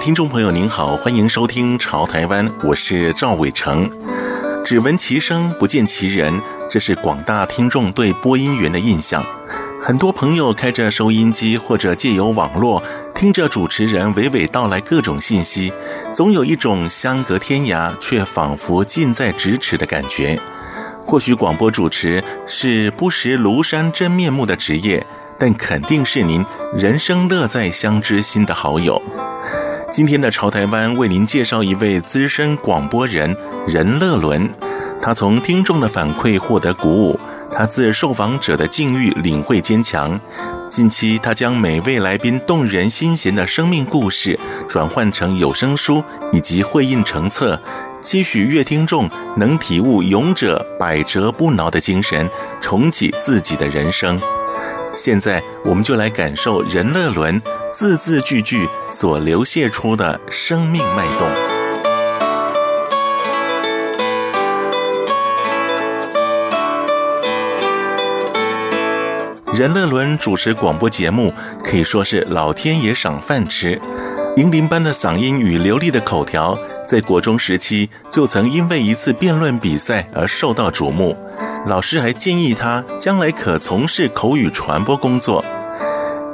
听众朋友您好，欢迎收听《潮台湾》，我是赵伟成。只闻其声，不见其人，这是广大听众对播音员的印象。很多朋友开着收音机或者借由网络，听着主持人娓娓道来各种信息，总有一种相隔天涯却仿佛近在咫尺的感觉。或许广播主持是不识庐山真面目的职业，但肯定是您人生乐在相知心的好友。今天的潮台湾为您介绍一位资深广播人任乐伦，他从听众的反馈获得鼓舞，他自受访者的境遇领会坚强。近期，他将每位来宾动人心弦的生命故事转换成有声书以及会印成册，期许乐听众能体悟勇者百折不挠的精神，重启自己的人生。现在，我们就来感受任乐伦字字句句所流泻出的生命脉动。任乐伦主持广播节目，可以说是老天爷赏饭吃。银铃般的嗓音与流利的口条，在国中时期就曾因为一次辩论比赛而受到瞩目。老师还建议他将来可从事口语传播工作。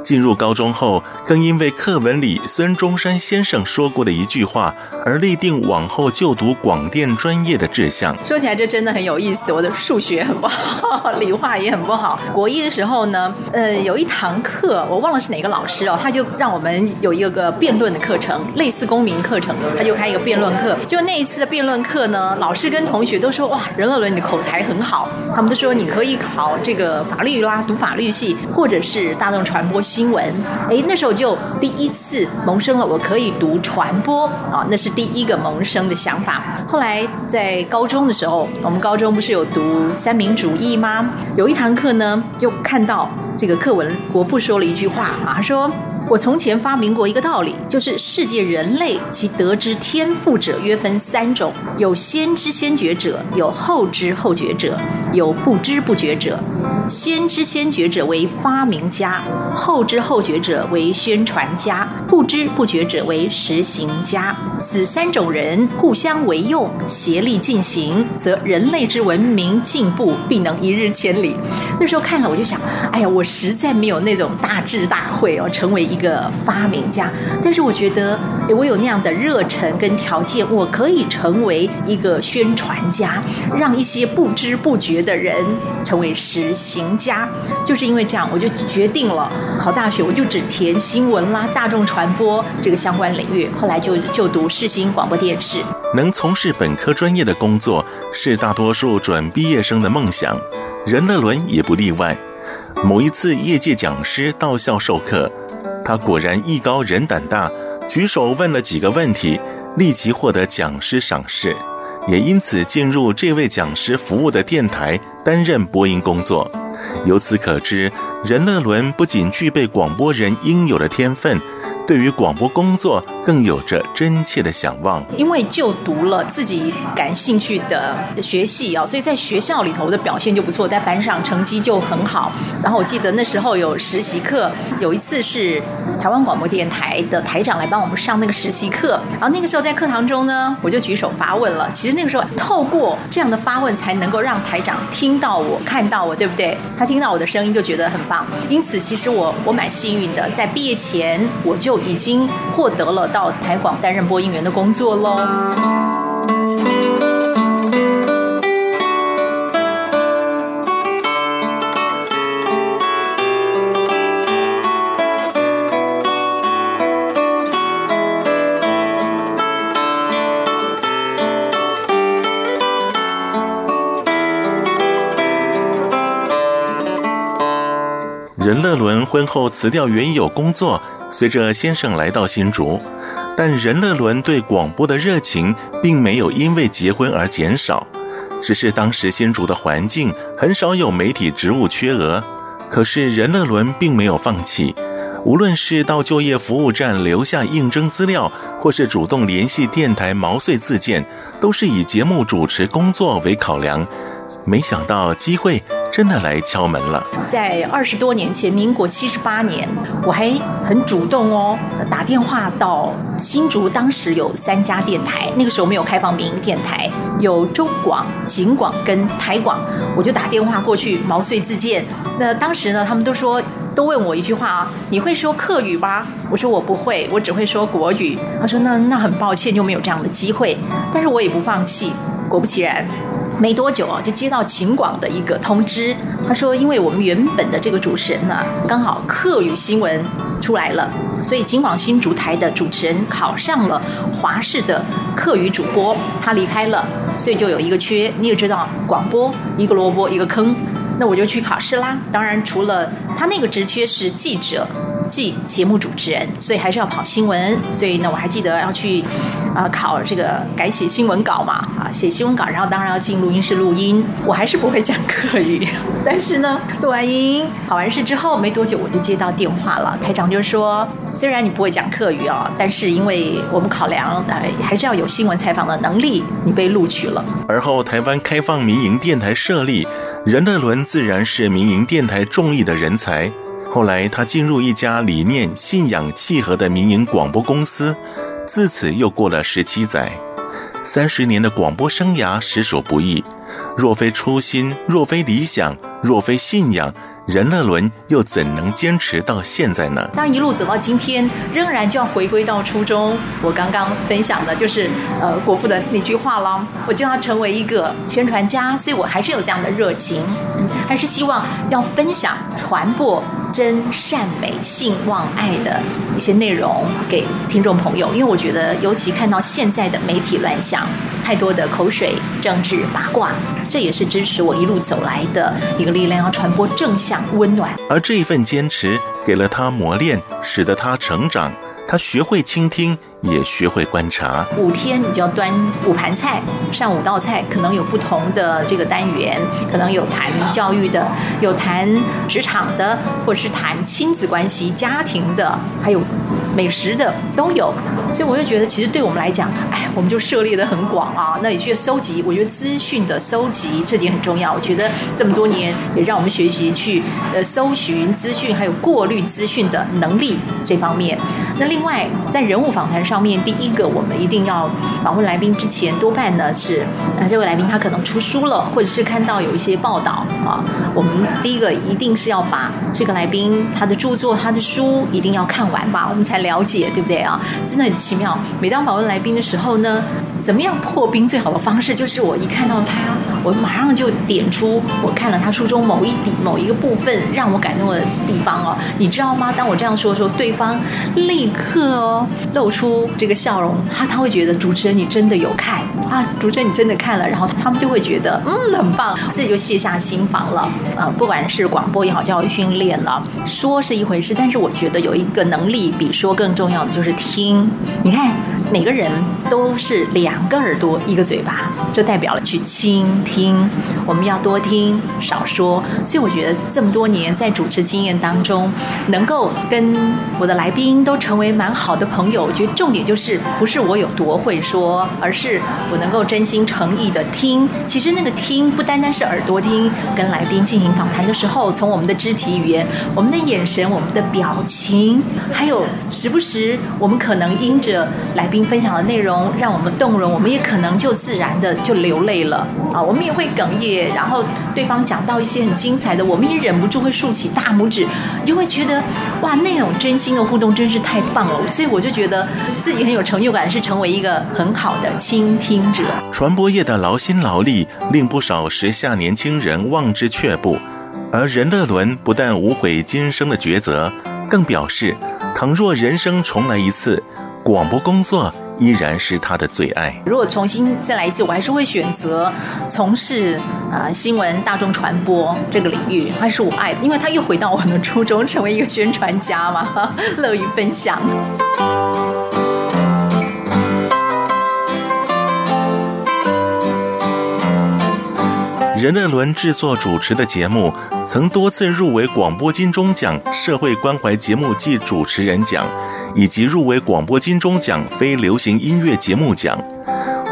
进入高中后，更因为课文里孙中山先生说过的一句话，而立定往后就读广电专业的志向。说起来，这真的很有意思。我的数学很不好，理化也很不好。国一的时候呢，呃，有一堂课，我忘了是哪个老师哦，他就让我们有一个个辩论的课程，类似公民课程，他就开一个辩论课。就那一次的辩论课呢，老师跟同学都说：“哇，任乐伦你的口才很好。”他们都说你可以考这个法律啦，读法律系，或者是大众传播系。新闻，哎，那时候就第一次萌生了我可以读传播啊，那是第一个萌生的想法。后来在高中的时候，我们高中不是有读三民主义吗？有一堂课呢，就看到这个课文国父说了一句话啊，他说。我从前发明过一个道理，就是世界人类其得知天赋者约分三种：有先知先觉者，有后知后觉者，有不知不觉者。先知先觉者为发明家，后知后觉者为宣传家，不知不觉者为实行家。此三种人互相为用，协力进行，则人类之文明进步必能一日千里。那时候看了，我就想，哎呀，我实在没有那种大智大慧哦，成为一。一个发明家，但是我觉得我有那样的热忱跟条件，我可以成为一个宣传家，让一些不知不觉的人成为实行家。就是因为这样，我就决定了考大学，我就只填新闻啦、大众传播这个相关领域。后来就就读世新广播电视。能从事本科专业的工作，是大多数准毕业生的梦想，任乐伦也不例外。某一次，业界讲师到校授课。他果然艺高人胆大，举手问了几个问题，立即获得讲师赏识，也因此进入这位讲师服务的电台担任播音工作。由此可知，任乐伦不仅具备广播人应有的天分。对于广播工作更有着真切的想望，因为就读了自己感兴趣的学系啊，所以在学校里头的表现就不错，在班上成绩就很好。然后我记得那时候有实习课，有一次是台湾广播电台的台长来帮我们上那个实习课，然后那个时候在课堂中呢，我就举手发问了。其实那个时候透过这样的发问，才能够让台长听到我、看到我，对不对？他听到我的声音就觉得很棒。因此，其实我我蛮幸运的，在毕业前我就。已经获得了到台广担任播音员的工作喽。婚后辞掉原有工作，随着先生来到新竹。但任乐伦对广播的热情并没有因为结婚而减少，只是当时新竹的环境很少有媒体职务缺额。可是任乐伦并没有放弃。无论是到就业服务站留下应征资料，或是主动联系电台毛遂自荐，都是以节目主持工作为考量。没想到机会真的来敲门了。在二十多年前，民国七十八年，我还很主动哦，打电话到新竹，当时有三家电台，那个时候没有开放民营电台，有中广、警广跟台广，我就打电话过去毛遂自荐。那当时呢，他们都说。都问我一句话啊，你会说客语吗？我说我不会，我只会说国语。他说那那很抱歉，就没有这样的机会。但是我也不放弃。果不其然，没多久啊，就接到秦广的一个通知。他说，因为我们原本的这个主持人呢，刚好课语新闻出来了，所以秦广新竹台的主持人考上了华视的课语主播，他离开了，所以就有一个缺。你也知道，广播一个萝卜一个坑。那我就去考试啦。当然，除了他那个职缺是记者。即节目主持人，所以还是要跑新闻。所以呢，我还记得要去啊、考这个改写新闻稿嘛，啊写新闻稿，然后当然要进录音室录音。我还是不会讲客语，但是呢，录完音考完试之后没多久，我就接到电话了。台长就说，虽然你不会讲客语哦，但是因为我们考量呃还是要有新闻采访的能力，你被录取了。而后台湾开放民营电台设立，任乐伦自然是民营电台重力的人才。后来，他进入一家理念、信仰契合的民营广播公司，自此又过了十七载，三十年的广播生涯实属不易。若非初心，若非理想，若非信仰。任乐伦又怎能坚持到现在呢？当然，一路走到今天，仍然就要回归到初衷。我刚刚分享的就是，呃，国父的那句话了。我就要成为一个宣传家，所以我还是有这样的热情，还是希望要分享、传播真善美、信望爱的一些内容给听众朋友。因为我觉得，尤其看到现在的媒体乱象，太多的口水、政治、八卦，这也是支持我一路走来的一个力量，要传播正向。温暖，而这一份坚持给了他磨练，使得他成长。他学会倾听，也学会观察。五天你就要端五盘菜，上五道菜，可能有不同的这个单元，可能有谈教育的，有谈职场的，或者是谈亲子关系、家庭的，还有美食的都有。所以我就觉得，其实对我们来讲，哎，我们就涉猎的很广啊。那也去收集，我觉得资讯的收集这点很重要。我觉得这么多年也让我们学习去呃搜寻资讯，还有过滤资讯的能力这方面。那另外，在人物访谈上方面，第一个我们一定要访问来宾之前，多半呢是，那，这位来宾他可能出书了，或者是看到有一些报道啊，我们第一个一定是要把这个来宾他的著作、他的书一定要看完吧，我们才了解，对不对啊？真的很奇妙。每当访问来宾的时候呢，怎么样破冰最好的方式，就是我一看到他，我马上就点出我看了他书中某一底某一个部分让我感动的地方哦，你知道吗？当我这样说的时候，对方立。刻哦，露出这个笑容，他他会觉得主持人你真的有看啊，主持人你真的看了，然后他们就会觉得嗯很棒，自己就卸下心防了啊。不管是广播也好，教育训练了，说是一回事，但是我觉得有一个能力比说更重要的就是听。你看。每个人都是两个耳朵一个嘴巴，就代表了去倾听。我们要多听少说，所以我觉得这么多年在主持经验当中，能够跟我的来宾都成为蛮好的朋友。我觉得重点就是不是我有多会说，而是我能够真心诚意的听。其实那个听不单单是耳朵听，跟来宾进行访谈的时候，从我们的肢体语言、我们的眼神、我们的表情，还有时不时我们可能因着来宾。分享的内容让我们动容，我们也可能就自然的就流泪了啊！我们也会哽咽，然后对方讲到一些很精彩的，我们也忍不住会竖起大拇指，就会觉得哇，那种真心的互动真是太棒了！所以我就觉得自己很有成就感，是成为一个很好的倾听者。传播业的劳心劳力令不少时下年轻人望之却步，而任乐伦不但无悔今生的抉择，更表示，倘若人生重来一次。广播工作依然是他的最爱。如果重新再来一次，我还是会选择从事啊、呃、新闻大众传播这个领域，还是我爱，因为他又回到我的初衷，成为一个宣传家嘛，乐于分享。任乐伦制作主持的节目，曾多次入围广播金钟奖社会关怀节目暨主持人奖，以及入围广播金钟奖非流行音乐节目奖。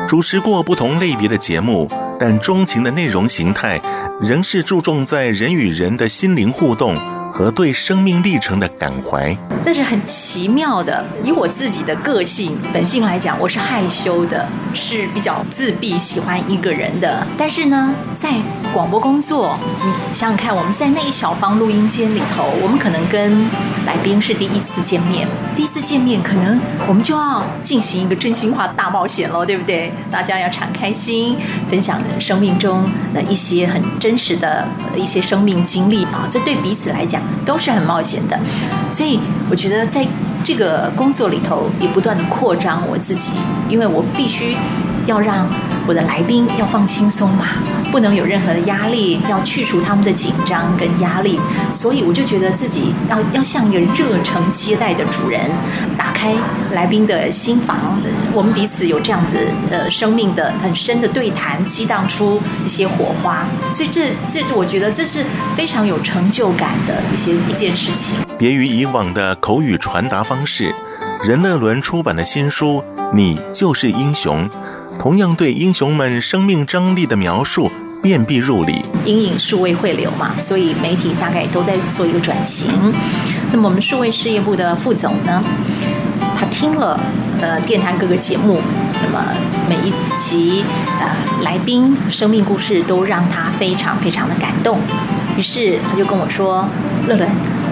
主持过不同类别的节目，但钟情的内容形态仍是注重在人与人的心灵互动。和对生命历程的感怀，这是很奇妙的。以我自己的个性本性来讲，我是害羞的，是比较自闭，喜欢一个人的。但是呢，在广播工作，你想想看，我们在那一小方录音间里头，我们可能跟来宾是第一次见面，第一次见面，可能我们就要进行一个真心话大冒险喽，对不对？大家要敞开心，分享生命中的一些很真实的一些生命经历啊，这对彼此来讲。都是很冒险的，所以我觉得在这个工作里头也不断的扩张我自己，因为我必须要让我的来宾要放轻松嘛。不能有任何的压力，要去除他们的紧张跟压力，所以我就觉得自己要要像一个热诚接待的主人，打开来宾的心房，我们彼此有这样子呃生命的很深的对谈，激荡出一些火花，所以这这我觉得这是非常有成就感的一些一件事情。别于以往的口语传达方式，任乐伦出版的新书《你就是英雄》，同样对英雄们生命张力的描述。面壁入里，隐隐数位汇流嘛，所以媒体大概都在做一个转型。那么我们数位事业部的副总呢，他听了呃电台各个节目，那么每一集呃来宾生命故事都让他非常非常的感动，于是他就跟我说：“乐乐。”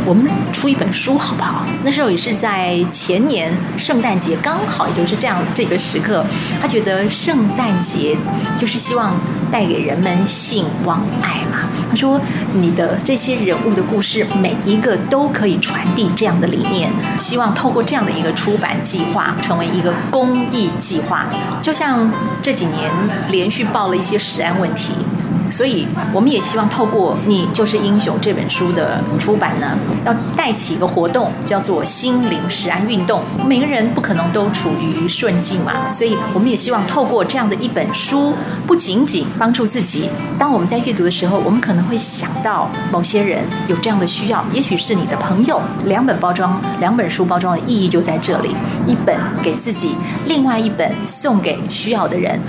我们出一本书好不好？那时候也是在前年圣诞节，刚好也就是这样这个时刻。他觉得圣诞节就是希望带给人们性望爱嘛。他说：“你的这些人物的故事，每一个都可以传递这样的理念，希望透过这样的一个出版计划，成为一个公益计划。就像这几年连续报了一些食安问题。”所以，我们也希望透过《你就是英雄》这本书的出版呢，要带起一个活动，叫做“心灵食安运动”。每个人不可能都处于顺境嘛，所以我们也希望透过这样的一本书，不仅仅帮助自己。当我们在阅读的时候，我们可能会想到某些人有这样的需要，也许是你的朋友。两本包装，两本书包装的意义就在这里：一本给自己，另外一本送给需要的人。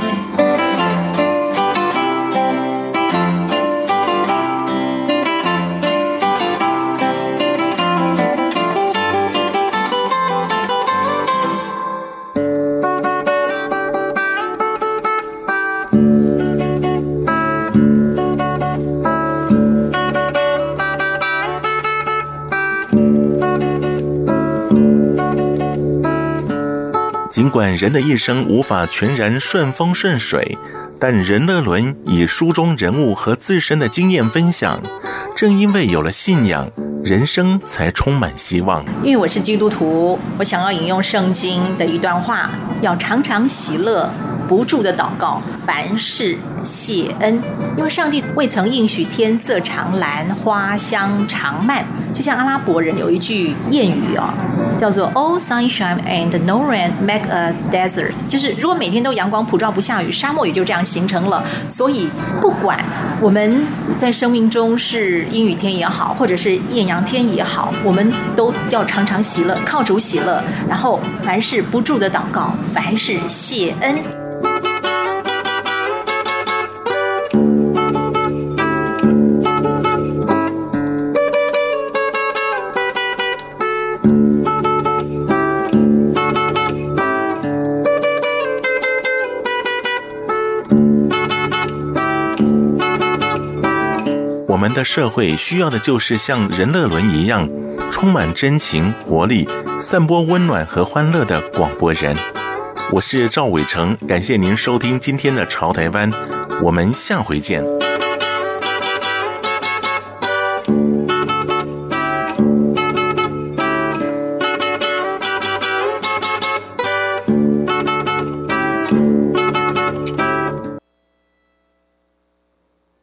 管人的一生无法全然顺风顺水，但任乐伦以书中人物和自身的经验分享，正因为有了信仰，人生才充满希望。因为我是基督徒，我想要引用圣经的一段话：要常常喜乐，不住的祷告，凡事谢恩，因为上帝未曾应许天色常蓝，花香常漫。就像阿拉伯人有一句谚语哦，叫做 “All sunshine and no rain make a desert”，就是如果每天都阳光普照不下雨，沙漠也就这样形成了。所以，不管我们在生命中是阴雨天也好，或者是艳阳天也好，我们都要常常喜乐，靠主喜乐，然后凡事不住的祷告，凡事谢恩。的社会需要的就是像任乐伦一样，充满真情、活力、散播温暖和欢乐的广播人。我是赵伟成，感谢您收听今天的《潮台湾》，我们下回见。